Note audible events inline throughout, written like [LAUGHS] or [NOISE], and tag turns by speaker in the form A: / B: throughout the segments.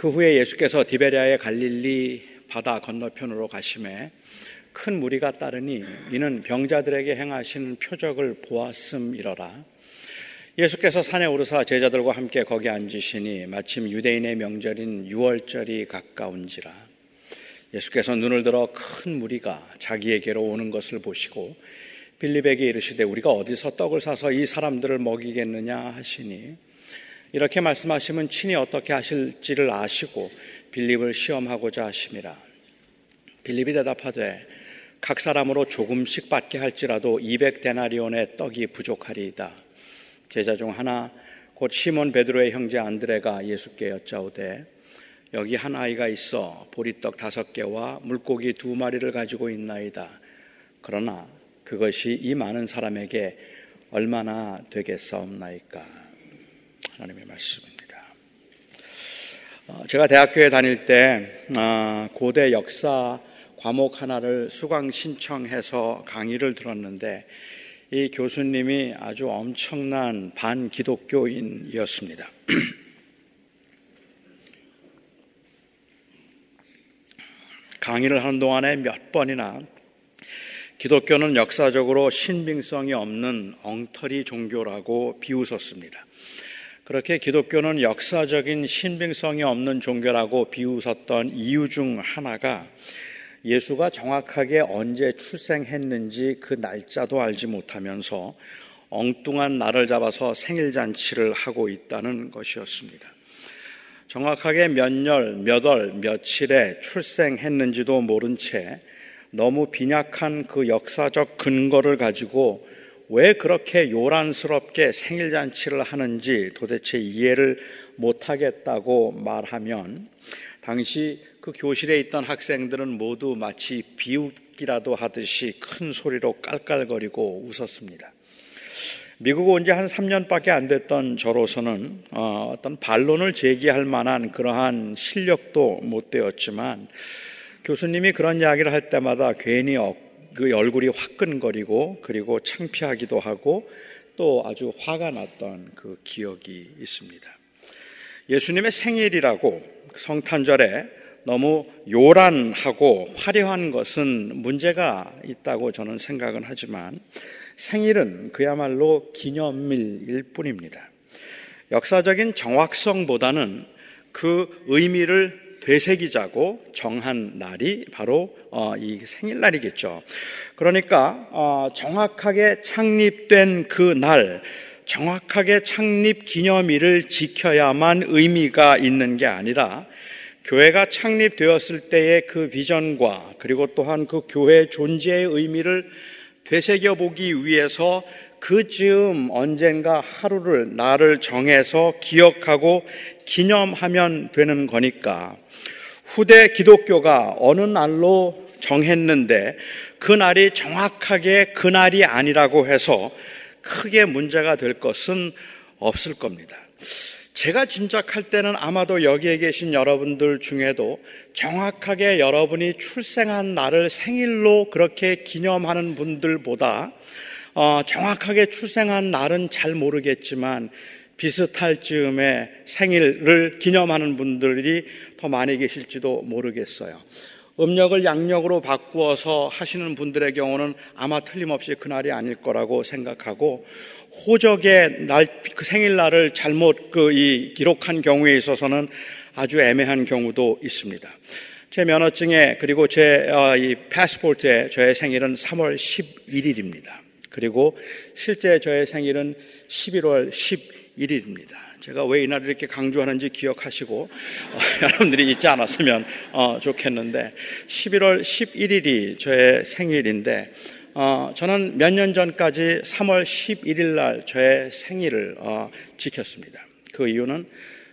A: 그 후에 예수께서 디베리아의 갈릴리 바다 건너편으로 가심에 큰 무리가 따르니 이는 병자들에게 행하시는 표적을 보았음이러라. 예수께서 산에 오르사 제자들과 함께 거기 앉으시니 마침 유대인의 명절인 유월절이 가까운지라. 예수께서 눈을 들어 큰 무리가 자기에게로 오는 것을 보시고 빌립에게 이르시되 우리가 어디서 떡을 사서 이 사람들을 먹이겠느냐 하시니 이렇게 말씀하시면 친히 어떻게 하실지를 아시고 빌립을 시험하고자 하심이라. 빌립이 대답하되 각 사람으로 조금씩 받게 할지라도 200데나리온의 떡이 부족하리이다. 제자 중 하나 곧 시몬 베드로의 형제 안드레가 예수께 여짜오되 여기 한 아이가 있어 보리떡 다섯 개와 물고기 두 마리를 가지고 있나이다. 그러나 그것이 이 많은 사람에게 얼마나 되겠사옵나이까. 하나님의 말씀입니다. 어, 제가 대학교에 다닐 때 아, 고대 역사 과목 하나를 수강 신청해서 강의를 들었는데 이 교수님이 아주 엄청난 반기독교인이었습니다. [CLEARS THROAT] 강의를 하는 동안에 몇 번이나 기독교는 역사적으로 신빙성이 없는 엉터리 종교라고 비웃었습니다. 그렇게 기독교는 역사적인 신빙성이 없는 종교라고 비웃었던 이유 중 하나가 예수가 정확하게 언제 출생했는지 그 날짜도 알지 못하면서 엉뚱한 날을 잡아서 생일잔치를 하고 있다는 것이었습니다. 정확하게 몇 열, 몇 월, 며칠에 출생했는지도 모른 채 너무 빈약한 그 역사적 근거를 가지고 왜 그렇게 요란스럽게 생일잔치를 하는지 도대체 이해를 못하겠다고 말하면 당시 그 교실에 있던 학생들은 모두 마치 비웃기라도 하듯이 큰 소리로 깔깔거리고 웃었습니다. 미국 온 지 한 3년밖에 안 됐던 저로서는 어, 어떤 반론을 제기할 만한 그러한 실력도 못 되었지만 교수님이 그런 이야기를 할 때마다 괜히 그 얼굴이 화끈거리고 그리고 창피하기도 하고 또 아주 화가 났던 그 기억이 있습니다. 예수님의 생일이라고 성탄절에 너무 요란하고 화려한 것은 문제가 있다고 저는 생각은 하지만 생일은 그야말로 기념일일 뿐입니다. 역사적인 정확성보다는 그 의미를 되새기자고 정한 날이 바로 어, 이 생일날이겠죠. 그러니까 어, 정확하게 창립된 그 날, 정확하게 창립 기념일을 지켜야만 의미가 있는 게 아니라 교회가 창립되었을 때의 그 비전과 그리고 또한 그 교회 존재의 의미를 되새겨 보기 위해서 그 즈음 언젠가 하루를 날을 정해서 기억하고 기념하면 되는 거니까 후대 기독교가 어느 날로 정했는데 그 날이 정확하게 그 날이 아니라고 해서 크게 문제가 될 것은 없을 겁니다. 제가 짐작할 때는 아마도 여기에 계신 여러분들 중에도 정확하게 여러분이 출생한 날을 생일로 그렇게 기념하는 분들보다 어, 정확하게 출생한 날은 잘 모르겠지만 비슷할 즈음에 생일을 기념하는 분들이 더 많이 계실지도 모르겠어요. 음력을 양력으로 바꾸어서 하시는 분들의 경우는 아마 틀림없이 그날이 아닐 거라고 생각하고 호적의 날, 그 생일날을 잘못 그 이 기록한 경우에 있어서는 아주 애매한 경우도 있습니다. 제 면허증에 그리고 제이 어, 패스포트에 저의 생일은 3월 11일입니다. 그리고 실제 저의 생일은 11월 11일입니다. 제가 왜 이날을 이렇게 강조하는지 기억하시고 어, [LAUGHS] 여러분들이 잊지 않았으면 어, 좋겠는데 11월 11일이 저의 생일인데 어, 저는 몇 년 전까지 3월 11일 날 저의 생일을 어, 지켰습니다. 그 이유는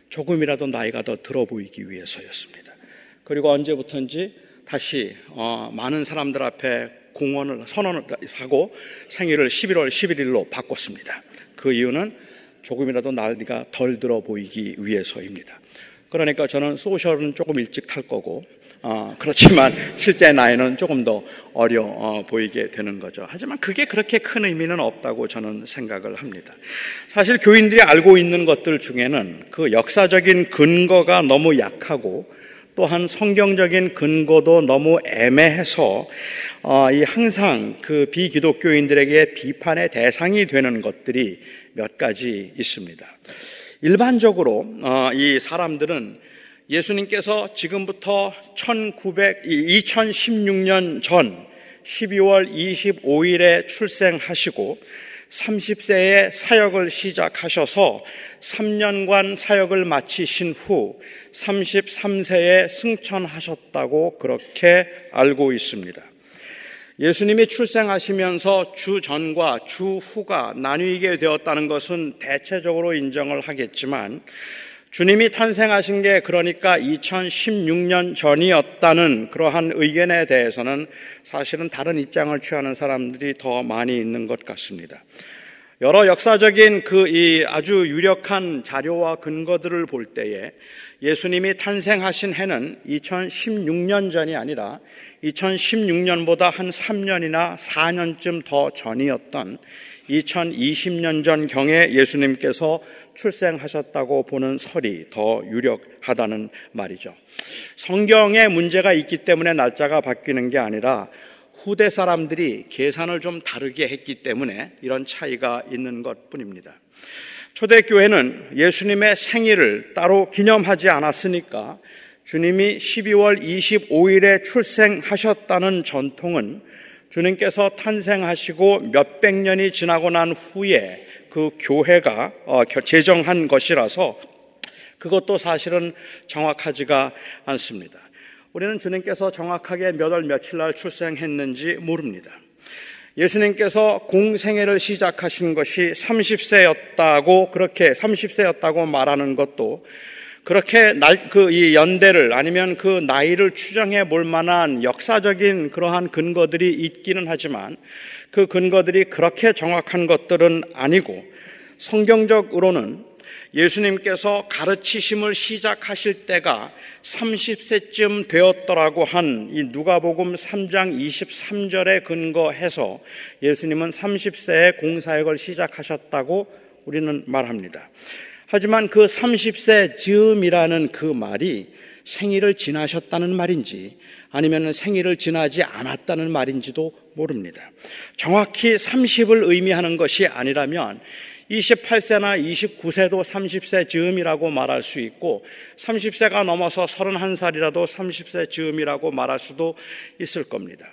A: 조금이라도 나이가 더 들어 보이기 위해서였습니다. 그리고 언제부턴지 다시 어, 많은 사람들 앞에 공원을 선언을 하고 생일을 11월 11일로 바꿨습니다. 그 이유는 조금이라도 나이가 덜 들어 보이기 위해서입니다. 그러니까 저는 소셜은 조금 일찍 탈 거고 어, 그렇지만 [LAUGHS] 실제 나이는 조금 더 어려 어, 보이게 되는 거죠. 하지만 그게 그렇게 큰 의미는 없다고 저는 생각을 합니다. 사실 교인들이 알고 있는 것들 중에는 그 역사적인 근거가 너무 약하고 또한 성경적인 근거도 너무 애매해서 어, 이 항상 그 비기독교인들에게 비판의 대상이 되는 것들이 몇 가지 있습니다. 일반적으로 어, 이 사람들은 예수님께서 지금부터 1900, 2016년 전 12월 25일에 출생하시고 30세에 사역을 시작하셔서 3년간 사역을 마치신 후 33세에 승천하셨다고 그렇게 알고 있습니다. 예수님이 출생하시면서 주 전과 주 후가 나뉘게 되었다는 것은 대체적으로 인정을 하겠지만 주님이 탄생하신 게 그러니까 2016년 전이었다는 그러한 의견에 대해서는 사실은 다른 입장을 취하는 사람들이 더 많이 있는 것 같습니다. 여러 역사적인 그 이 아주 유력한 자료와 근거들을 볼 때에 예수님이 탄생하신 해는 2016년 전이 아니라 2016년보다 한 3년이나 4년쯤 더 전이었던 2020년 전 경에 예수님께서 출생하셨다고 보는 설이 더 유력하다는 말이죠. 성경에 문제가 있기 때문에 날짜가 바뀌는 게 아니라 후대 사람들이 계산을 좀 다르게 했기 때문에 이런 차이가 있는 것 뿐입니다. 초대교회는 예수님의 생일을 따로 기념하지 않았으니까 주님이 12월 25일에 출생하셨다는 전통은 주님께서 탄생하시고 몇백 년이 지나고 난 후에 그 교회가 어, 제정한 것이라서 그것도 사실은 정확하지가 않습니다. 우리는 주님께서 정확하게 몇 월 며칠 날 출생했는지 모릅니다. 예수님께서 공생애를 시작하신 것이 30세였다고 그렇게 30세였다고 말하는 것도 그렇게 그이 연대를 아니면 그 나이를 추정해 볼 만한 역사적인 그러한 근거들이 있기는 하지만 그 근거들이 그렇게 정확한 것들은 아니고 성경적으로는 예수님께서 가르치심을 시작하실 때가 30세쯤 되었더라고 한 이 누가복음 3장 23절에 근거해서 예수님은 30세에 공사역을 시작하셨다고 우리는 말합니다. 하지만 그 30세 즈음이라는 그 말이 생일을 지나셨다는 말인지 아니면 생일을 지나지 않았다는 말인지도 모릅니다. 정확히 30을 의미하는 것이 아니라면 28세나 29세도 30세 즈음이라고 말할 수 있고 30세가 넘어서 31살이라도 30세 즈음이라고 말할 수도 있을 겁니다.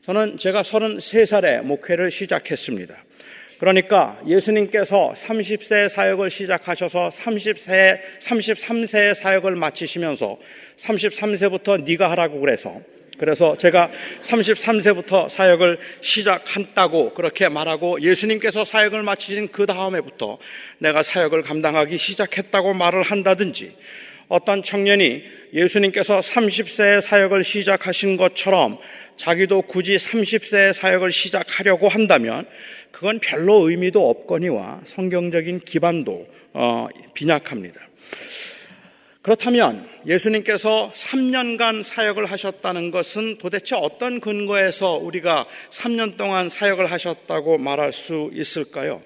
A: 저는 제가 33살에 목회를 시작했습니다. 그러니까 예수님께서 30세 사역을 시작하셔서 30세, 33세의 사역을 마치시면서 33세부터 네가 하라고 그래서 그래서 제가 33세부터 사역을 시작한다고 그렇게 말하고 예수님께서 사역을 마치신 그 다음에부터 내가 사역을 감당하기 시작했다고 말을 한다든지 어떤 청년이 예수님께서 30세에 사역을 시작하신 것처럼 자기도 굳이 30세에 사역을 시작하려고 한다면 그건 별로 의미도 없거니와 성경적인 기반도 어, 빈약합니다. 그렇다면 예수님께서 3년간 사역을 하셨다는 것은 도대체 어떤 근거에서 우리가 3년 동안 사역을 하셨다고 말할 수 있을까요?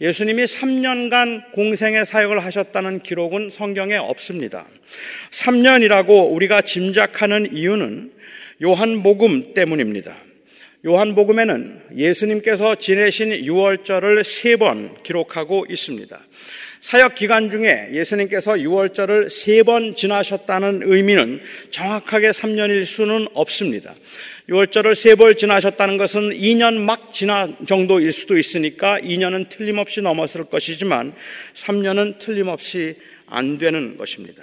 A: 예수님이 3년간 공생의 사역을 하셨다는 기록은 성경에 없습니다. 3년이라고 우리가 짐작하는 이유는 요한복음 때문입니다. 요한복음에는 예수님께서 지내신 6월절을 세 번 기록하고 있습니다. 사역 기간 중에 예수님께서 6월절을 세 번 지나셨다는 의미는 정확하게 3년일 수는 없습니다. 6월절을 세 번 지나셨다는 것은 2년 막 지나 정도일 수도 있으니까 2년은 틀림없이 넘었을 것이지만 3년은 틀림없이 안 되는 것입니다.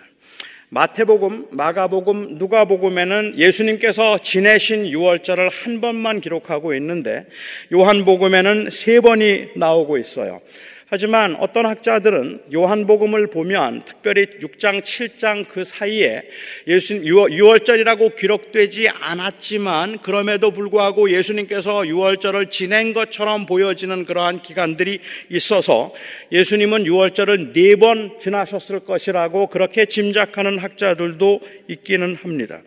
A: 마태복음, 마가복음, 누가복음에는 예수님께서 지내신 6월절을 한 번만 기록하고 있는데 요한복음에는 세 번이 나오고 있어요. 하지만 어떤 학자들은 요한복음을 보면 특별히 6장, 7장 그 사이에 예수님 6월절이라고 기록되지 않았지만 그럼에도 불구하고 예수님께서 6월절을 지낸 것처럼 보여지는 그러한 기간들이 있어서 예수님은 6월절을 네 번 지나셨을 것이라고 그렇게 짐작하는 학자들도 있기는 합니다.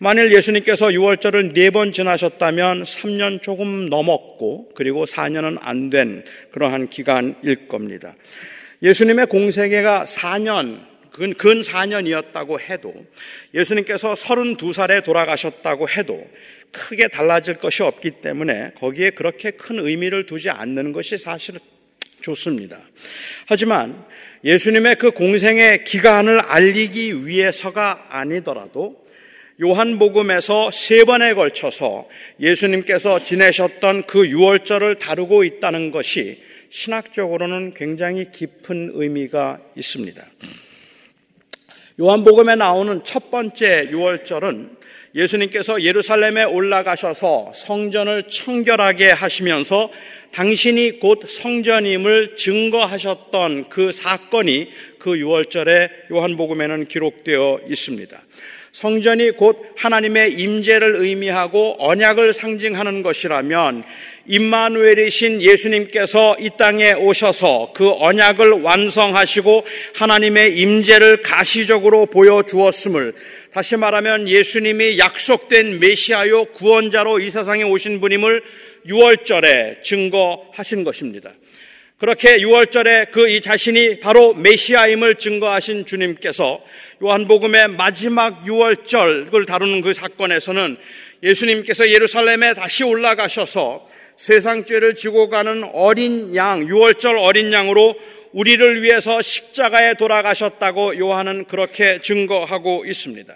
A: 만일 예수님께서 6월절을 네 번 지나셨다면 3년 조금 넘었고 그리고 4년은 안 된 그러한 기간일 겁니다. 예수님의 공생애가 4년, 근, 근 4년이었다고 해도 예수님께서 32살에 돌아가셨다고 해도 크게 달라질 것이 없기 때문에 거기에 그렇게 큰 의미를 두지 않는 것이 사실 좋습니다. 하지만 예수님의 그 공생의 기간을 알리기 위해서가 아니더라도 요한복음에서 세 번에 걸쳐서 예수님께서 지내셨던 그 6월절을 다루고 있다는 것이 신학적으로는 굉장히 깊은 의미가 있습니다. 요한복음에 나오는 첫 번째 6월절은 예수님께서 예루살렘에 올라가셔서 성전을 청결하게 하시면서 당신이 곧 성전임을 증거하셨던 그 사건이 그 6월절에 요한복음에는 기록되어 있습니다. 성전이 곧 하나님의 임재를 의미하고 언약을 상징하는 것이라면 임마누엘이신 예수님께서 이 땅에 오셔서 그 언약을 완성하시고 하나님의 임재를 가시적으로 보여 주었음을 다시 말하면 예수님이 약속된 메시아요 구원자로 이 세상에 오신 분임을 6월절에 증거하신 것입니다. 그렇게 6월절에 그 이 자신이 바로 메시아임을 증거하신 주님께서 요한복음의 마지막 6월절을 다루는 그 사건에서는 예수님께서 예루살렘에 다시 올라가셔서 세상 죄를 지고 가는 어린 양, 6월절 어린 양으로 우리를 위해서 십자가에 돌아가셨다고 요한은 그렇게 증거하고 있습니다.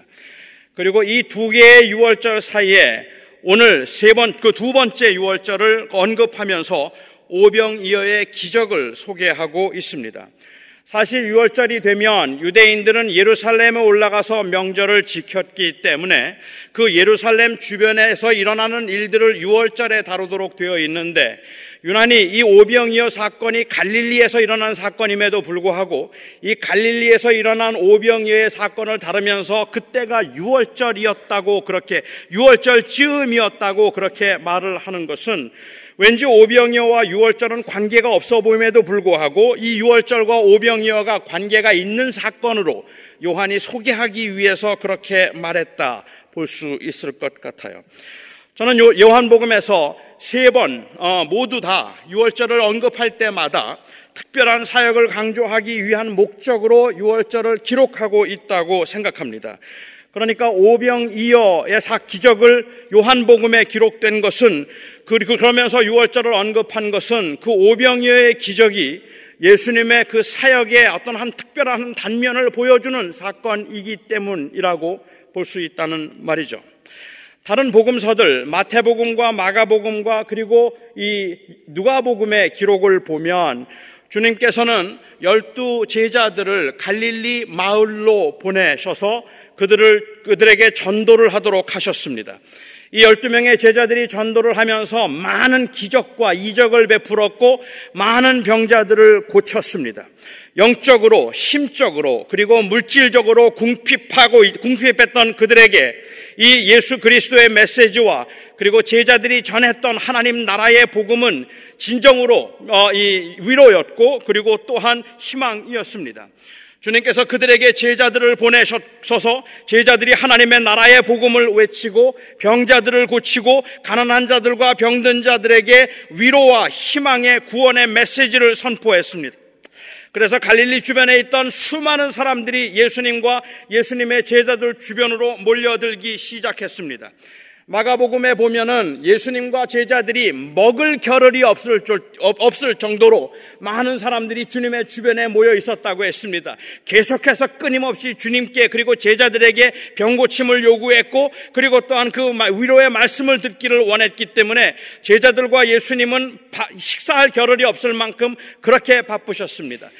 A: 그리고 이 두 개의 6월절 사이에 오늘 세 번, 그 두 번째 6월절을 언급하면서 오병이어의 기적을 소개하고 있습니다. 사실 6월절이 되면 유대인들은 예루살렘에 올라가서 명절을 지켰기 때문에 그 예루살렘 주변에서 일어나는 일들을 6월절에 다루도록 되어 있는데 유난히 이 오병이어 사건이 갈릴리에서 일어난 사건임에도 불구하고 이 갈릴리에서 일어난 오병이어의 사건을 다루면서 그때가 6월절이었다고 그렇게 6월절 즈음이었다고 그렇게 말을 하는 것은 왠지 오병이어와 6월절은 관계가 없어 보임에도 불구하고 이 6월절과 오병이어가 관계가 있는 사건으로 요한이 소개하기 위해서 그렇게 말했다 볼 수 있을 것 같아요. 저는 요한복음에서 세번 어, 모두 다 6월절을 언급할 때마다 특별한 사역을 강조하기 위한 목적으로 6월절을 기록하고 있다고 생각합니다. 그러니까 오병이어의 사 기적을 요한복음에 기록된 것은 그리고 그러면서 6월절을 언급한 것은 그 오병이어의 기적이 예수님의 그 사역의 어떤 한 특별한 단면을 보여주는 사건이기 때문이라고 볼 수 있다는 말이죠. 다른 복음서들 마태복음과 마가복음과 그리고 이 누가복음의 기록을 보면 주님께서는 열두 제자들을 갈릴리 마을로 보내셔서 그들을 그들에게 전도를 하도록 하셨습니다. 이 12명의 제자들이 전도를 하면서 많은 기적과 이적을 베풀었고 많은 병자들을 고쳤습니다. 영적으로, 심적으로, 그리고 물질적으로 궁핍하고, 궁핍했던 그들에게 이 예수 그리스도의 메시지와 그리고 제자들이 전했던 하나님 나라의 복음은 진정으로 어, 이 위로였고, 그리고 또한 희망이었습니다. 주님께서 그들에게 제자들을 보내셔서 제자들이 하나님의 나라의 복음을 외치고 병자들을 고치고 가난한 자들과 병든 자들에게 위로와 희망의 구원의 메시지를 선포했습니다. 그래서 갈릴리 주변에 있던 수많은 사람들이 예수님과 예수님의 제자들 주변으로 몰려들기 시작했습니다. 마가복음에 보면은 예수님과 제자들이 먹을 겨를이 없을, 없을 정도로 많은 사람들이 주님의 주변에 모여 있었다고 했습니다. 계속해서 끊임없이 주님께 그리고 제자들에게 병고침을 요구했고 그리고 또한 그 위로의 말씀을 듣기를 원했기 때문에 제자들과 예수님은 식사할 겨를이 없을 만큼 그렇게 바쁘셨습니다.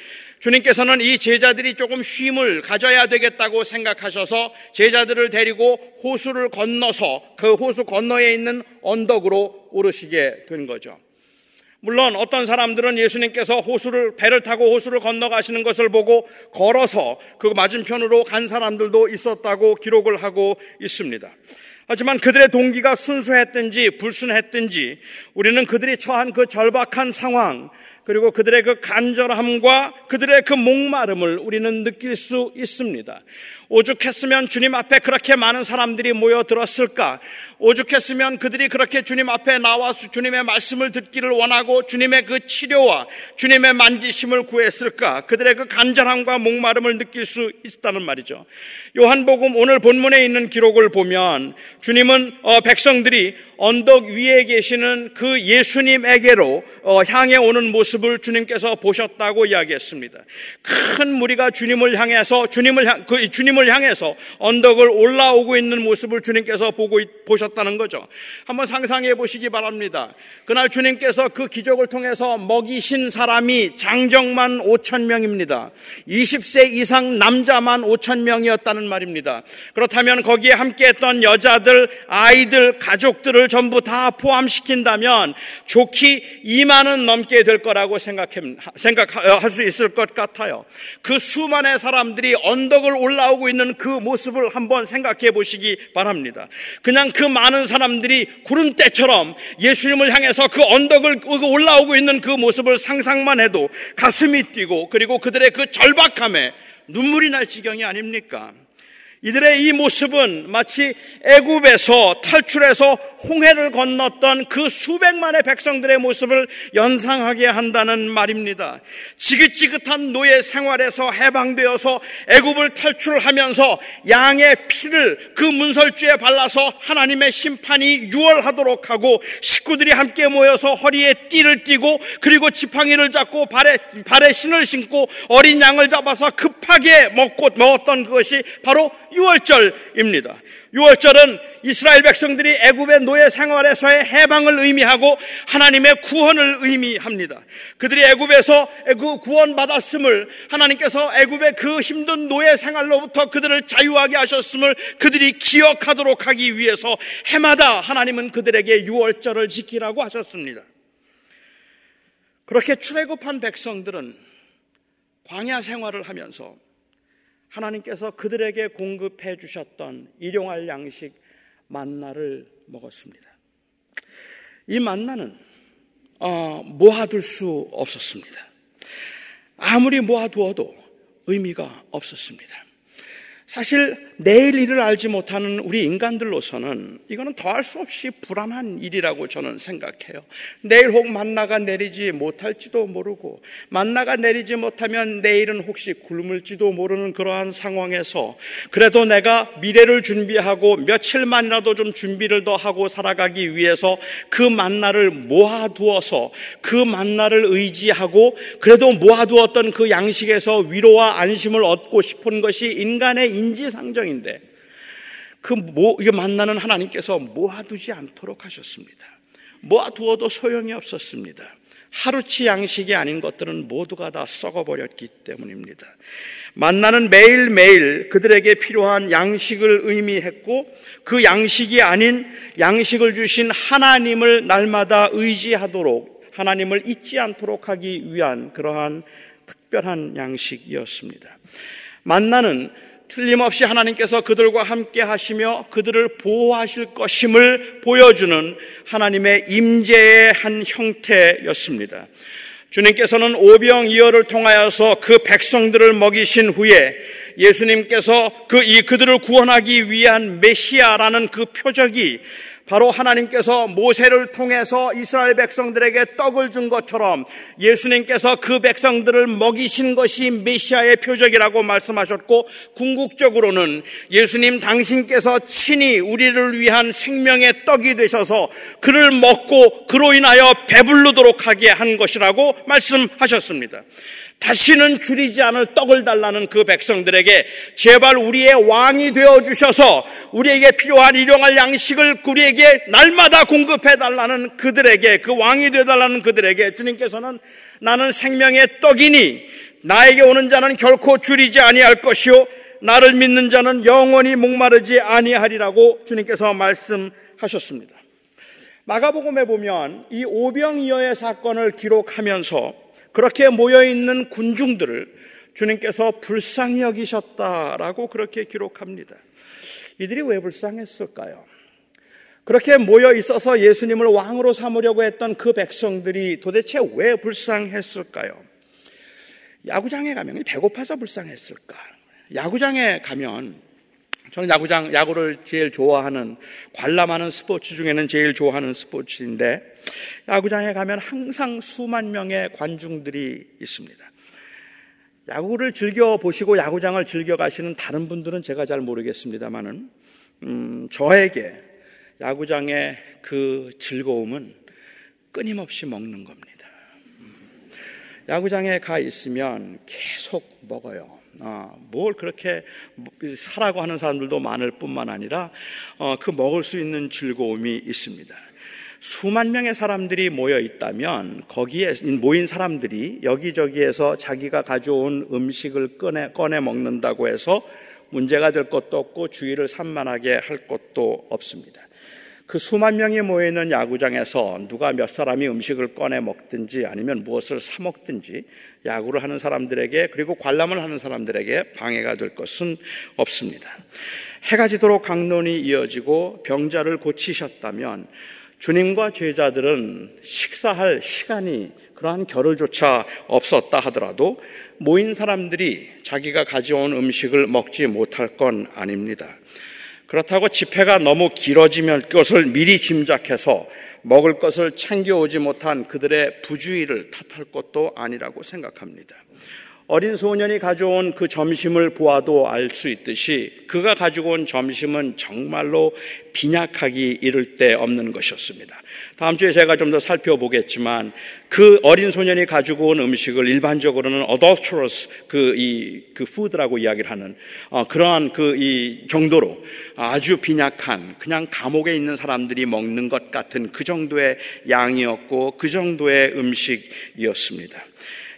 A: 주님께서는 이 제자들이 조금 쉼을 가져야 되겠다고 생각하셔서 제자들을 데리고 호수를 건너서 그 호수 건너에 있는 언덕으로 오르시게 된 거죠. 물론 어떤 사람들은 예수님께서 호수를 배를 타고 호수를 건너가시는 것을 보고 걸어서 그 맞은편으로 간 사람들도 있었다고 기록을 하고 있습니다. 하지만 그들의 동기가 순수했든지 불순했든지 우리는 그들이 처한 그 절박한 상황 그리고 그들의 그 간절함과 그들의 그 목마름을 우리는 느낄 수 있습니다. 오죽했으면 주님 앞에 그렇게 많은 사람들이 모여들었을까? 오죽했으면 그들이 그렇게 주님 앞에 나와서 주님의 말씀을 듣기를 원하고 주님의 그 치료와 주님의 만지심을 구했을까? 그들의 그 간절함과 목마름을 느낄 수 있다는 말이죠. 요한복음 오늘 본문에 있는 기록을 보면 주님은 어, 백성들이 언덕 위에 계시는 그 예수님에게로 어, 향해 오는 모습을 주님께서 보셨다고 이야기했습니다. 큰 무리가 주님을 향해서 주님을 향, 그 주님을 향해서 언덕을 올라오고 있는 모습을 주님께서 보고 보셨다는 거죠. 한번 상상해 보시기 바랍니다. 그날 주님께서 그 기적을 통해서 먹이신 사람이 장정만 5천 명입니다. 20세 이상 남자만 5천 명이었다는 말입니다. 그렇다면 거기에 함께했던 여자들, 아이들, 가족들을 전부 다 포함시킨다면 좋기 2만은 넘게 될 거라고 생각할 수 있을 것 같아요. 그 수많은 사람들이 언덕을 올라오고 있는 그 모습을 한번 생각해 보시기 바랍니다. 그냥 그 많은 사람들이 구름대처럼 예수님을 향해서 그 언덕을 올라오고 있는 그 모습을 상상만 해도 가슴이 뛰고 그리고 그들의 그 절박함에 눈물이 날 지경이 아닙니까? 이들의 이 모습은 마치 애굽에서 탈출해서 홍해를 건넜던 그 수백만의 백성들의 모습을 연상하게 한다는 말입니다. 지긋지긋한 노예 생활에서 해방되어서 애굽을 탈출하면서 양의 피를 그 문설주에 발라서 하나님의 심판이 유월하도록 하고 식구들이 함께 모여서 허리에 띠를 띠고 그리고 지팡이를 잡고 발에 발에 신을 신고 어린 양을 잡아서 급하게 먹고 먹었던 그것이 바로 6월절입니다. 6월절은 이스라엘 백성들이 애굽의 노예 생활에서의 해방을 의미하고 하나님의 구원을 의미합니다. 그들이 애굽에서 그 구원 받았음을 하나님께서 애굽의 그 힘든 노예 생활로부터 그들을 자유하게 하셨음을 그들이 기억하도록 하기 위해서 해마다 하나님은 그들에게 6월절을 지키라고 하셨습니다. 그렇게 출애굽한 백성들은 광야 생활을 하면서 하나님께서 그들에게 공급해 주셨던 일용할 양식 만나를 먹었습니다. 이 만나는 어, 모아둘 수 없었습니다. 아무리 모아두어도 의미가 없었습니다. 사실 내일 일을 알지 못하는 우리 인간들로서는 이거는 더할 수 없이 불안한 일이라고 저는 생각해요. 내일 혹 만나가 내리지 못할지도 모르고 만나가 내리지 못하면 내일은 혹시 굶을지도 모르는 그러한 상황에서 그래도 내가 미래를 준비하고 며칠만이라도 좀 준비를 더 하고 살아가기 위해서 그 만나를 모아두어서 그 만나를 의지하고 그래도 모아두었던 그 양식에서 위로와 안심을 얻고 싶은 것이 인간의 인지상정 인데 그 모, 이게 만나는 하나님께서 모아두지 않도록 하셨습니다. 모아두어도 소용이 없었습니다. 하루치 양식이 아닌 것들은 모두가 다 썩어버렸기 때문입니다. 만나는 매일매일 그들에게 필요한 양식을 의미했고 그 양식이 아닌 양식을 주신 하나님을 날마다 의지하도록 하나님을 잊지 않도록 하기 위한 그러한 특별한 양식이었습니다. 만나는 틀림없이 하나님께서 그들과 함께 하시며 그들을 보호하실 것임을 보여주는 하나님의 임재의 한 형태였습니다. 주님께서는 오병이어를 통하여서 그 백성들을 먹이신 후에 예수님께서 그 이 그들을 구원하기 위한 메시아라는 그 표적이 바로 하나님께서 모세를 통해서 이스라엘 백성들에게 떡을 준 것처럼 예수님께서 그 백성들을 먹이신 것이 메시아의 표적이라고 말씀하셨고 궁극적으로는 예수님 당신께서 친히 우리를 위한 생명의 떡이 되셔서 그를 먹고 그로 인하여 배불르도록 하게 한 것이라고 말씀하셨습니다. 다시는 줄이지 않을 떡을 달라는 그 백성들에게 제발 우리의 왕이 되어 주셔서 우리에게 필요한 일용할 양식을 우리에게 날마다 공급해 달라는 그들에게 그 왕이 되어 달라는 그들에게 주님께서는 나는 생명의 떡이니 나에게 오는 자는 결코 줄이지 아니할 것이요 나를 믿는 자는 영원히 목마르지 아니하리라고 주님께서 말씀하셨습니다. 마가복음에 보면 이 오병이어의 사건을 기록하면서 그렇게 모여 있는 군중들을 주님께서 불쌍히 여기셨다라고 그렇게 기록합니다. 이들이 왜 불쌍했을까요? 그렇게 모여 있어서 예수님을 왕으로 삼으려고 했던 그 백성들이 도대체 왜 불쌍했을까요? 야구장에 가면 배고파서 불쌍했을까? 야구장에 가면 저는 야구장 야구를 제일 좋아하는 관람하는 스포츠 중에는 제일 좋아하는 스포츠인데 야구장에 가면 항상 수만 명의 관중들이 있습니다. 야구를 즐겨 보시고 야구장을 즐겨 가시는 다른 분들은 제가 잘 모르겠습니다만은 음, 저에게 야구장의 그 즐거움은 끊임없이 먹는 겁니다. 음, 야구장에 가 있으면 계속 먹어요. 어, 뭘 그렇게 사라고 하는 사람들도 많을 뿐만 아니라 어, 그 먹을 수 있는 즐거움이 있습니다. 수만 명의 사람들이 모여 있다면 거기에 모인 사람들이 여기저기에서 자기가 가져온 음식을 꺼내, 꺼내 먹는다고 해서 문제가 될 것도 없고 주의를 산만하게 할 것도 없습니다. 그 수만 명이 모여있는 야구장에서 누가 몇 사람이 음식을 꺼내 먹든지 아니면 무엇을 사 먹든지 야구를 하는 사람들에게 그리고 관람을 하는 사람들에게 방해가 될 것은 없습니다. 해가 지도록 강론이 이어지고 병자를 고치셨다면 주님과 제자들은 식사할 시간이 그러한 결을조차 없었다 하더라도 모인 사람들이 자기가 가져온 음식을 먹지 못할 건 아닙니다. 그렇다고 집회가 너무 길어지면 그것을 미리 짐작해서 먹을 것을 챙겨오지 못한 그들의 부주의를 탓할 것도 아니라고 생각합니다. 어린 소년이 가져온 그 점심을 보아도 알 수 있듯이 그가 가지고 온 점심은 정말로 빈약하기 이를 데 없는 것이었습니다. 다음 주에 제가 좀 더 살펴보겠지만 그 어린 소년이 가지고 온 음식을 일반적으로는 adulterous 그 이그 그 푸드라고 이야기를 하는 어, 그러한 그 이 정도로 아주 빈약한 그냥 감옥에 있는 사람들이 먹는 것 같은 그 정도의 양이었고 그 정도의 음식이었습니다.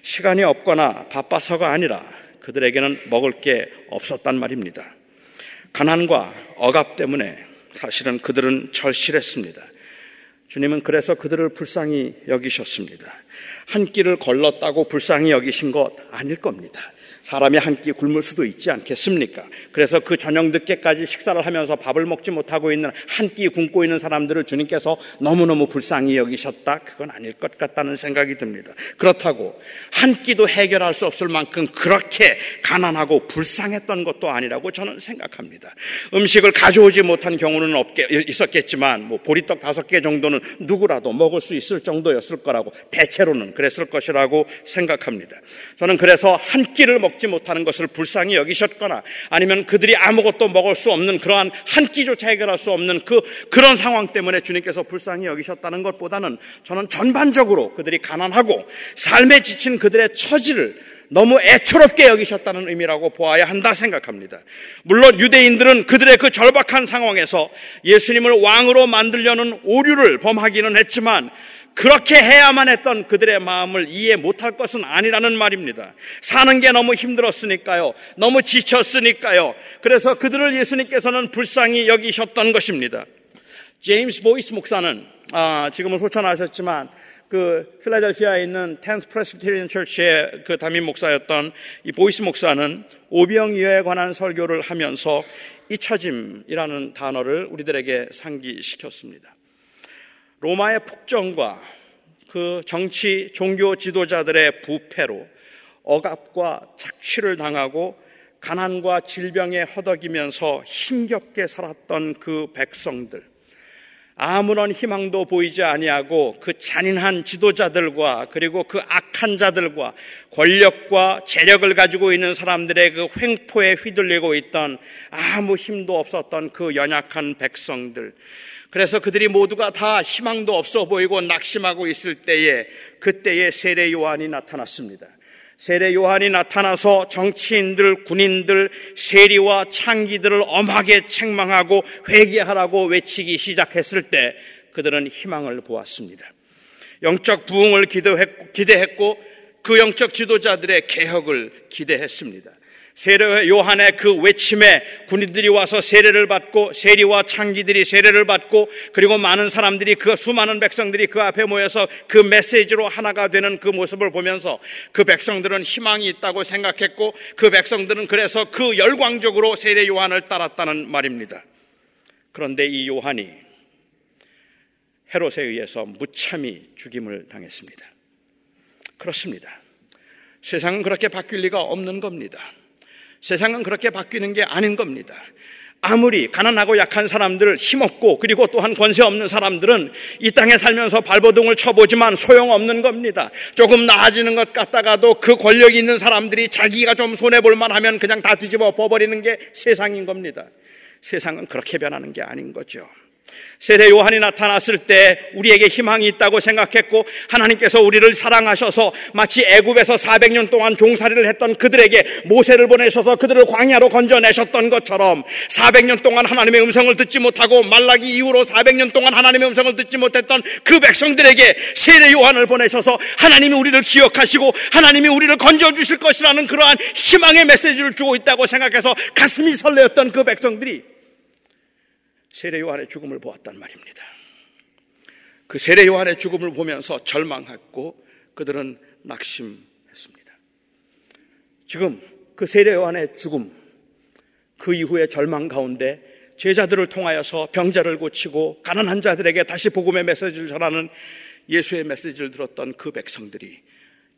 A: 시간이 없거나 바빠서가 아니라 그들에게는 먹을 게 없었단 말입니다. 가난과 억압 때문에 사실은 그들은 절실했습니다. 주님은 그래서 그들을 불쌍히 여기셨습니다. 한 끼를 걸렀다고 불쌍히 여기신 것 아닐 겁니다. 사람이 한 끼 굶을 수도 있지 않겠습니까? 그래서 그 저녁 늦게까지 식사를 하면서 밥을 먹지 못하고 있는 한 끼 굶고 있는 사람들을 주님께서 너무너무 불쌍히 여기셨다? 그건 아닐 것 같다는 생각이 듭니다. 그렇다고 한 끼도 해결할 수 없을 만큼 그렇게 가난하고 불쌍했던 것도 아니라고 저는 생각합니다. 음식을 가져오지 못한 경우는 없게, 있었겠지만 뭐 보리떡 다섯 개 정도는 누구라도 먹을 수 있을 정도였을 거라고 대체로는 그랬을 것이라고 생각합니다. 저는 그래서 한 끼를 먹 먹지 못하는 것을 불쌍히 여기셨거나 아니면 그들이 아무것도 먹을 수 없는 그러한 한 끼조차 해결할 수 없는 그 그런 상황 때문에 주님께서 불쌍히 여기셨다는 것보다는 저는 전반적으로 그들이 가난하고 삶에 지친 그들의 처지를 너무 애처롭게 여기셨다는 의미라고 보아야 한다 생각합니다. 물론 유대인들은 그들의 그 절박한 상황에서 예수님을 왕으로 만들려는 오류를 범하기는 했지만 그렇게 해야만 했던 그들의 마음을 이해 못할 것은 아니라는 말입니다. 사는 게 너무 힘들었으니까요. 너무 지쳤으니까요. 그래서 그들을 예수님께서는 불쌍히 여기셨던 것입니다. 제임스 보이스 목사는 아, 지금은 소천하셨지만 그 필라델피아에 있는 Tenth Presbyterian Church의 그 담임 목사였던 이 보이스 목사는 오병이어에 관한 설교를 하면서 잊혀짐이라는 단어를 우리들에게 상기시켰습니다. 로마의 폭정과 그 정치 종교 지도자들의 부패로 억압과 착취를 당하고 가난과 질병에 허덕이면서 힘겹게 살았던 그 백성들. 아무런 희망도 보이지 아니하고 그 잔인한 지도자들과 그리고 그 악한 자들과 권력과 재력을 가지고 있는 사람들의 그 횡포에 휘둘리고 있던 아무 힘도 없었던 그 연약한 백성들 그래서 그들이 모두가 다 희망도 없어 보이고 낙심하고 있을 때에 그때에 세례 요한이 나타났습니다. 세례 요한이 나타나서 정치인들, 군인들, 세리와 창기들을 엄하게 책망하고 회개하라고 외치기 시작했을 때 그들은 희망을 보았습니다. 영적 부흥을 기대했고 그 영적 지도자들의 개혁을 기대했습니다. 세례 요한의 그 외침에 군인들이 와서 세례를 받고 세리와 창기들이 세례를 받고 그리고 많은 사람들이 그 수많은 백성들이 그 앞에 모여서 그 메시지로 하나가 되는 그 모습을 보면서 그 백성들은 희망이 있다고 생각했고 그 백성들은 그래서 그 열광적으로 세례 요한을 따랐다는 말입니다. 그런데 이 요한이 헤롯에 의해서 무참히 죽임을 당했습니다. 그렇습니다. 세상은 그렇게 바뀔 리가 없는 겁니다. 세상은 그렇게 바뀌는 게 아닌 겁니다. 아무리 가난하고 약한 사람들, 힘없고 그리고 또한 권세 없는 사람들은 이 땅에 살면서 발버둥을 쳐보지만 소용없는 겁니다. 조금 나아지는 것 같다가도 그 권력이 있는 사람들이 자기가 좀 손해볼만 하면 그냥 다 뒤집어 버버리는 게 세상인 겁니다. 세상은 그렇게 변하는 게 아닌 거죠. 세례 요한이 나타났을 때 우리에게 희망이 있다고 생각했고 하나님께서 우리를 사랑하셔서 마치 애굽에서 400년 동안 종살이를 했던 그들에게 모세를 보내셔서 그들을 광야로 건져내셨던 것처럼 400년 동안 하나님의 음성을 듣지 못하고 말라기 이후로 400년 동안 하나님의 음성을 듣지 못했던 그 백성들에게 세례 요한을 보내셔서 하나님이 우리를 기억하시고 하나님이 우리를 건져 주실 것이라는 그러한 희망의 메시지를 주고 있다고 생각해서 가슴이 설레었던 그 백성들이 세례 요한의 죽음을 보았단 말입니다. 그 세례 요한의 죽음을 보면서 절망했고 그들은 낙심했습니다. 지금 그 세례 요한의 죽음, 그 이후의 절망 가운데 제자들을 통하여서 병자를 고치고 가난한 자들에게 다시 복음의 메시지를 전하는 예수의 메시지를 들었던 그 백성들이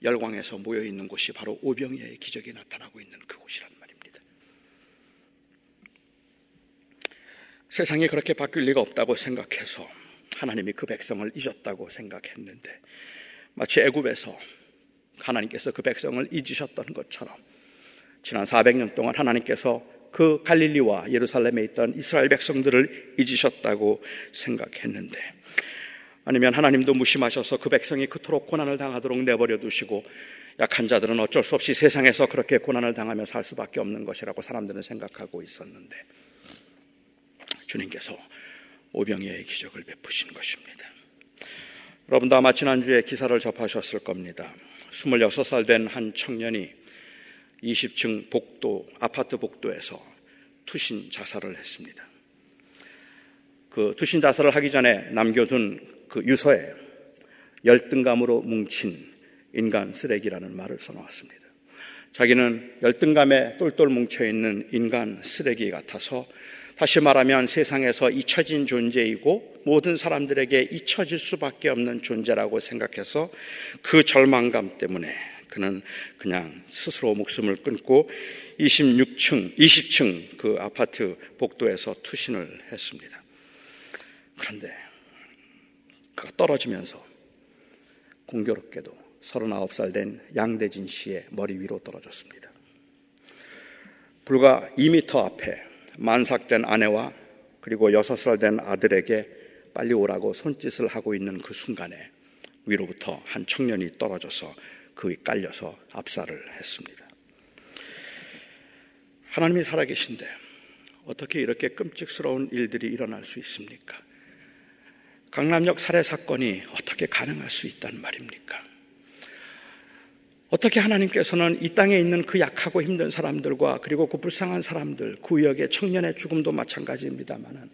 A: 열광에서 모여 있는 곳이 바로 오병이의 기적이 나타나고 있는 그곳이란 세상이 그렇게 바뀔 리가 없다고 생각해서 하나님이 그 백성을 잊었다고 생각했는데 마치 애굽에서 하나님께서 그 백성을 잊으셨던 것처럼 지난 400년 동안 하나님께서 그 갈릴리와 예루살렘에 있던 이스라엘 백성들을 잊으셨다고 생각했는데 아니면 하나님도 무심하셔서 그 백성이 그토록 고난을 당하도록 내버려 두시고 약한 자들은 어쩔 수 없이 세상에서 그렇게 고난을 당하며 살 수밖에 없는 것이라고 사람들은 생각하고 있었는데 주님께서 오병이의 기적을 베푸신 것입니다. 여러분 도 아마 지난주에 기사를 접하셨을 겁니다. 26살 된 한 청년이 20층 복도, 아파트 복도에서 투신 자살을 했습니다. 그 투신 자살을 하기 전에 남겨둔 그 유서에 열등감으로 뭉친 인간 쓰레기라는 말을 써놓았습니다. 자기는 열등감에 똘똘 뭉쳐 있는 인간 쓰레기 같아서 다시 말하면 세상에서 잊혀진 존재이고 모든 사람들에게 잊혀질 수밖에 없는 존재라고 생각해서 그 절망감 때문에 그는 그냥 스스로 목숨을 끊고 26층, 20층 그 아파트 복도에서 투신을 했습니다. 그런데 그가 떨어지면서 공교롭게도 39살 된 양대진 씨의 머리 위로 떨어졌습니다. 불과 2미터 앞에 만삭된 아내와 그리고 여섯 살 된 아들에게 빨리 오라고 손짓을 하고 있는 그 순간에 위로부터 한 청년이 떨어져서 그위 깔려서 압살을 했습니다. 하나님이 살아계신데 어떻게 이렇게 끔찍스러운 일들이 일어날 수 있습니까? 강남역 살해 사건이 어떻게 가능할 수 있단 말입니까? 어떻게 하나님께서는 이 땅에 있는 그 약하고 힘든 사람들과 그리고 그 불쌍한 사람들, 구역의 청년의 죽음도 마찬가지입니다만은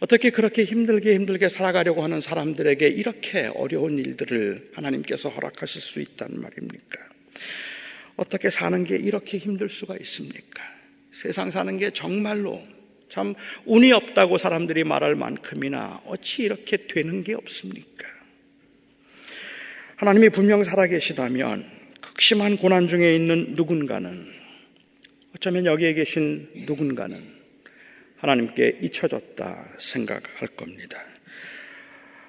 A: 어떻게 그렇게 힘들게 힘들게 살아가려고 하는 사람들에게 이렇게 어려운 일들을 하나님께서 허락하실 수 있단 말입니까? 어떻게 사는 게 이렇게 힘들 수가 있습니까? 세상 사는 게 정말로 참 운이 없다고 사람들이 말할 만큼이나 어찌 이렇게 되는 게 없습니까? 하나님이 분명 살아계시다면 극심한 고난 중에 있는 누군가는 어쩌면 여기에 계신 누군가는 하나님께 잊혀졌다 생각할 겁니다.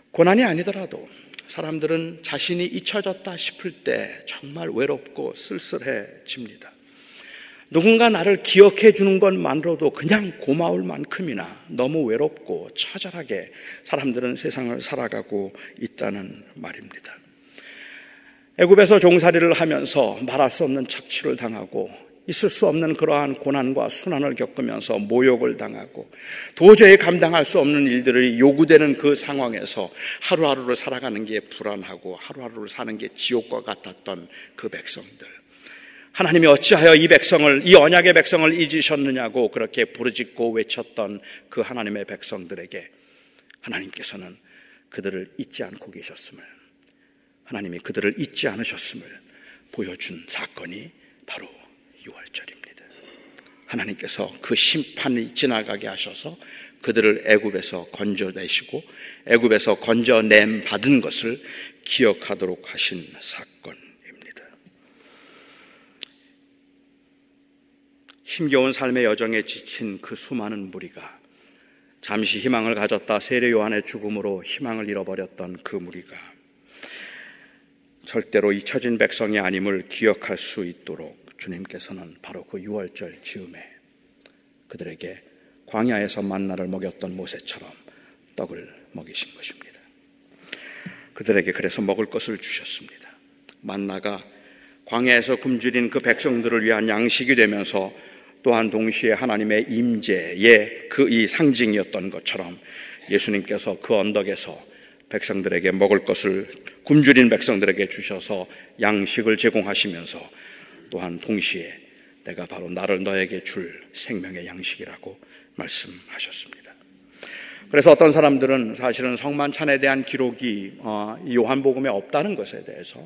A: 고난이 아니더라도 사람들은 자신이 잊혀졌다 싶을 때 정말 외롭고 쓸쓸해집니다. 누군가 나를 기억해 주는 것만으로도 그냥 고마울 만큼이나 너무 외롭고 처절하게 사람들은 세상을 살아가고 있다는 말입니다. 애굽에서 종살이를 하면서 말할 수 없는 착취를 당하고 있을 수 없는 그러한 고난과 순환을 겪으면서 모욕을 당하고 도저히 감당할 수 없는 일들이 요구되는 그 상황에서 하루하루를 살아가는 게 불안하고 하루하루를 사는 게 지옥과 같았던 그 백성들. 하나님이 어찌하여 이 백성을, 이 언약의 백성을 잊으셨느냐고 그렇게 부르짖고 외쳤던 그 하나님의 백성들에게 하나님께서는 그들을 잊지 않고 계셨음을 하나님이 그들을 잊지 않으셨음을 보여준 사건이 바로 6월절입니다. 하나님께서 그 심판이 지나가게 하셔서 그들을 애굽에서 건져내시고 애굽에서 건져냄 받은 것을 기억하도록 하신 사건입니다. 힘겨운 삶의 여정에 지친 그 수많은 무리가 잠시 희망을 가졌다 세례 요한의 죽음으로 희망을 잃어버렸던 그 무리가 절대로 잊혀진 백성이 아님을 기억할 수 있도록 주님께서는 바로 그 유월절 즈음에 그들에게 광야에서 만나를 먹였던 모세처럼 떡을 먹이신 것입니다. 그들에게 그래서 먹을 것을 주셨습니다. 만나가 광야에서 굶주린 그 백성들을 위한 양식이 되면서 또한 동시에 하나님의 임재의 그 이 상징이었던 것처럼 예수님께서 그 언덕에서 백성들에게 먹을 것을 굶주린 백성들에게 주셔서 양식을 제공하시면서 또한 동시에 내가 바로 나를 너에게 줄 생명의 양식이라고 말씀하셨습니다. 그래서 어떤 사람들은 사실은 성만찬에 대한 기록이 어, 요한복음에 없다는 것에 대해서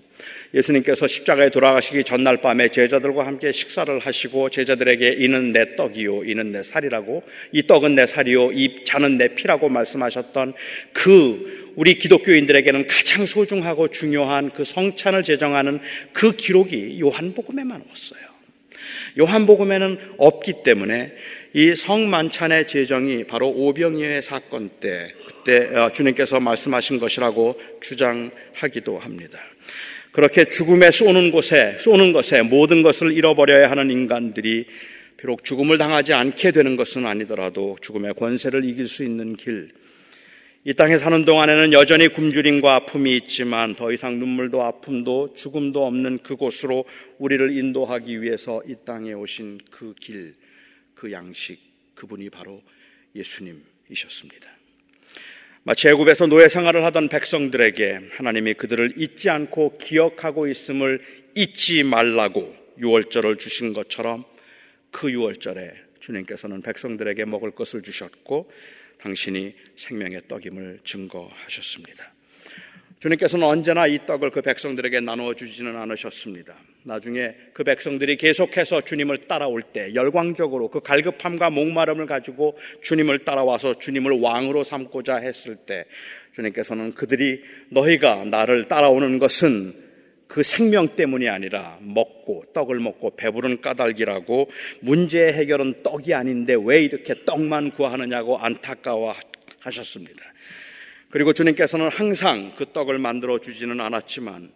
A: 예수님께서 십자가에 돌아가시기 전날 밤에 제자들과 함께 식사를 하시고 제자들에게 이는 내 떡이요 이는 내 살이라고 이 떡은 내 살이요 이 잔은 내 피라고 말씀하셨던 그 우리 기독교인들에게는 가장 소중하고 중요한 그 성찬을 제정하는 그 기록이 요한복음에만 왔어요. 요한복음에는 없기 때문에 이 성만찬의 제정이 바로 오병이의 사건 때 그때 어, 주님께서 말씀하신 것이라고 주장하기도 합니다. 그렇게 죽음에 쏘는 곳에 쏘는 것에 모든 것을 잃어버려야 하는 인간들이 비록 죽음을 당하지 않게 되는 것은 아니더라도 죽음의 권세를 이길 수 있는 길. 이 땅에 사는 동안에는 여전히 굶주림과 아픔이 있지만 더 이상 눈물도 아픔도 죽음도 없는 그곳으로 우리를 인도하기 위해서 이 땅에 오신 그 길. 그 양식 그분이 바로 예수님이셨습니다. 마치 애굽에서 노예 생활을 하던 백성들에게 하나님이 그들을 잊지 않고 기억하고 있음을 잊지 말라고 유월절을 주신 것처럼 그 유월절에 주님께서는 백성들에게 먹을 것을 주셨고 당신이 생명의 떡임을 증거하셨습니다. 주님께서는 언제나 이 떡을 그 백성들에게 나누어 주지는 않으셨습니다. 나중에 그 백성들이 계속해서 주님을 따라올 때 열광적으로 그 갈급함과 목마름을 가지고 주님을 따라와서 주님을 왕으로 삼고자 했을 때 주님께서는 그들이 너희가 나를 따라오는 것은 그 생명 때문이 아니라 먹고 떡을 먹고 배부른 까닭이라고 문제의 해결은 떡이 아닌데 왜 이렇게 떡만 구하느냐고 안타까워 하셨습니다. 그리고 주님께서는 항상 그 떡을 만들어 주지는 않았지만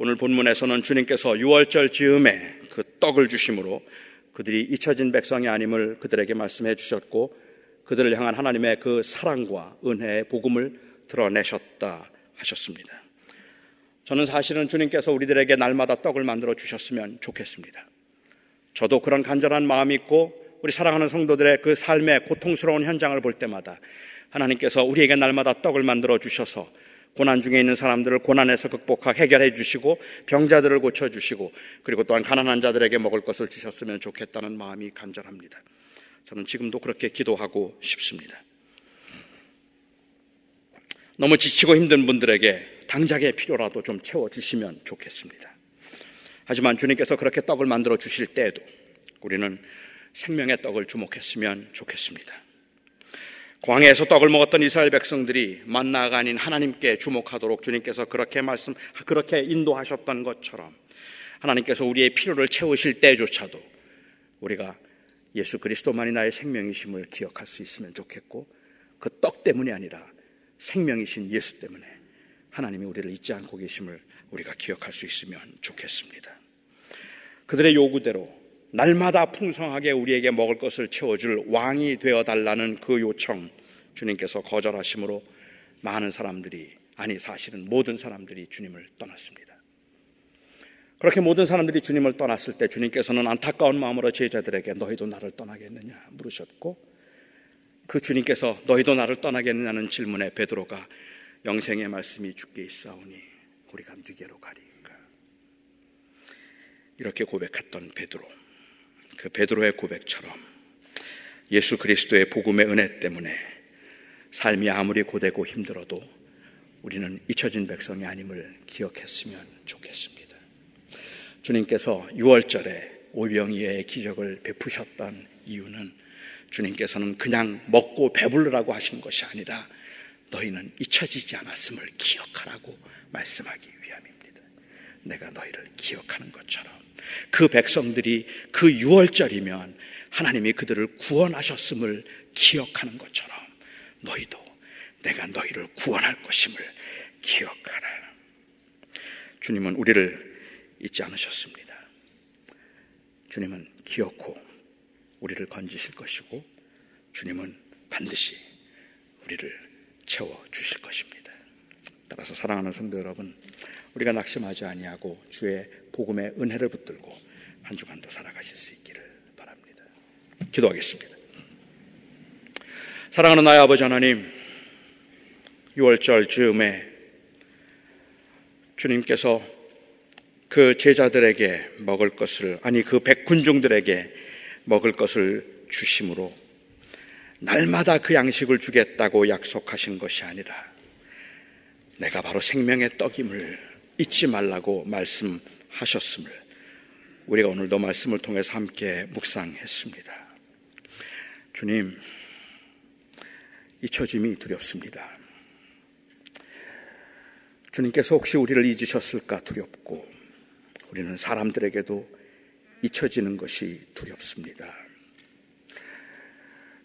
A: 오늘 본문에서는 주님께서 유월절 즈음에 그 떡을 주심으로 그들이 잊혀진 백성이 아님을 그들에게 말씀해 주셨고 그들을 향한 하나님의 그 사랑과 은혜의 복음을 드러내셨다 하셨습니다. 저는 사실은 주님께서 우리들에게 날마다 떡을 만들어 주셨으면 좋겠습니다. 저도 그런 간절한 마음이 있고 우리 사랑하는 성도들의 그 삶의 고통스러운 현장을 볼 때마다 하나님께서 우리에게 날마다 떡을 만들어 주셔서 고난 중에 있는 사람들을 고난에서 극복하고 해결해 주시고 병자들을 고쳐 주시고 그리고 또한 가난한 자들에게 먹을 것을 주셨으면 좋겠다는 마음이 간절합니다. 저는 지금도 그렇게 기도하고 싶습니다. 너무 지치고 힘든 분들에게 당장의 필요라도 좀 채워 주시면 좋겠습니다. 하지만 주님께서 그렇게 떡을 만들어 주실 때에도 우리는 생명의 떡을 주목했으면 좋겠습니다. 광야에서 떡을 먹었던 이스라엘 백성들이 만나가 아닌 하나님께 주목하도록 주님께서 그렇게 말씀, 그렇게 인도하셨던 것처럼 하나님께서 우리의 필요를 채우실 때조차도 우리가 예수 그리스도만이 나의 생명이심을 기억할 수 있으면 좋겠고 그 떡 때문이 아니라 생명이신 예수 때문에 하나님이 우리를 잊지 않고 계심을 우리가 기억할 수 있으면 좋겠습니다. 그들의 요구대로 날마다 풍성하게 우리에게 먹을 것을 채워줄 왕이 되어 달라는 그 요청 주님께서 거절하심으로 많은 사람들이 아니 사실은 모든 사람들이 주님을 떠났습니다. 그렇게 모든 사람들이 주님을 떠났을 때 주님께서는 안타까운 마음으로 제자들에게 너희도 나를 떠나겠느냐? 물으셨고 그 주님께서 너희도 나를 떠나겠느냐는 질문에 베드로가 영생의 말씀이 죽게 있사오니 우리가 누게로 가리까? 이렇게 고백했던 베드로 그 베드로의 고백처럼 예수 그리스도의 복음의 은혜 때문에 삶이 아무리 고되고 힘들어도 우리는 잊혀진 백성이 아님을 기억했으면 좋겠습니다. 주님께서 6월절에 오병이의 기적을 베푸셨던 이유는 주님께서는 그냥 먹고 배불르라고 하시는 것이 아니라 너희는 잊혀지지 않았음을 기억하라고 말씀하기 위함입니다. 내가 너희를 기억하는 것처럼 그 백성들이 그 6월절이면 하나님이 그들을 구원하셨음을 기억하는 것처럼 너희도 내가 너희를 구원할 것임을 기억하라. 주님은 우리를 잊지 않으셨습니다. 주님은 기억코 우리를 건지실 것이고 주님은 반드시 우리를 채워 주실 것입니다. 따라서 사랑하는 성도 여러분, 우리가 낙심하지 아니하고 주의 복음의 은혜를 붙들고 한 주간도 살아가실 수 있기를 바랍니다. 기도하겠습니다. 사랑하는 나의 아버지 하나님, 6월절 즈음에 주님께서 그 제자들에게 먹을 것을 아니 그 백군중들에게 먹을 것을 주심으로 날마다 그 양식을 주겠다고 약속하신 것이 아니라 내가 바로 생명의 떡임을 잊지 말라고 말씀 하셨음을 우리가 오늘도 말씀을 통해서 함께 묵상했습니다. 주님, 잊혀짐이 두렵습니다. 주님께서 혹시 우리를 잊으셨을까 두렵고 우리는 사람들에게도 잊혀지는 것이 두렵습니다.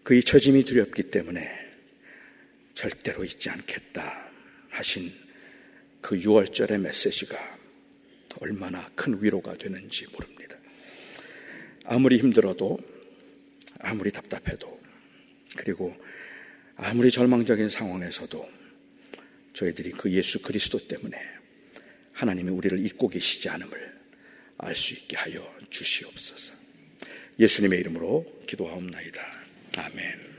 A: 그 잊혀짐이 두렵기 때문에 절대로 잊지 않겠다 하신 그 6월절의 메시지가 얼마나 큰 위로가 되는지 모릅니다. 아무리 힘들어도, 아무리 답답해도, 그리고 아무리 절망적인 상황에서도 저희들이 그 예수 그리스도 때문에 하나님이 우리를 잊고 계시지 않음을 알 수 있게 하여 주시옵소서. 예수님의 이름으로 기도하옵나이다. 아멘.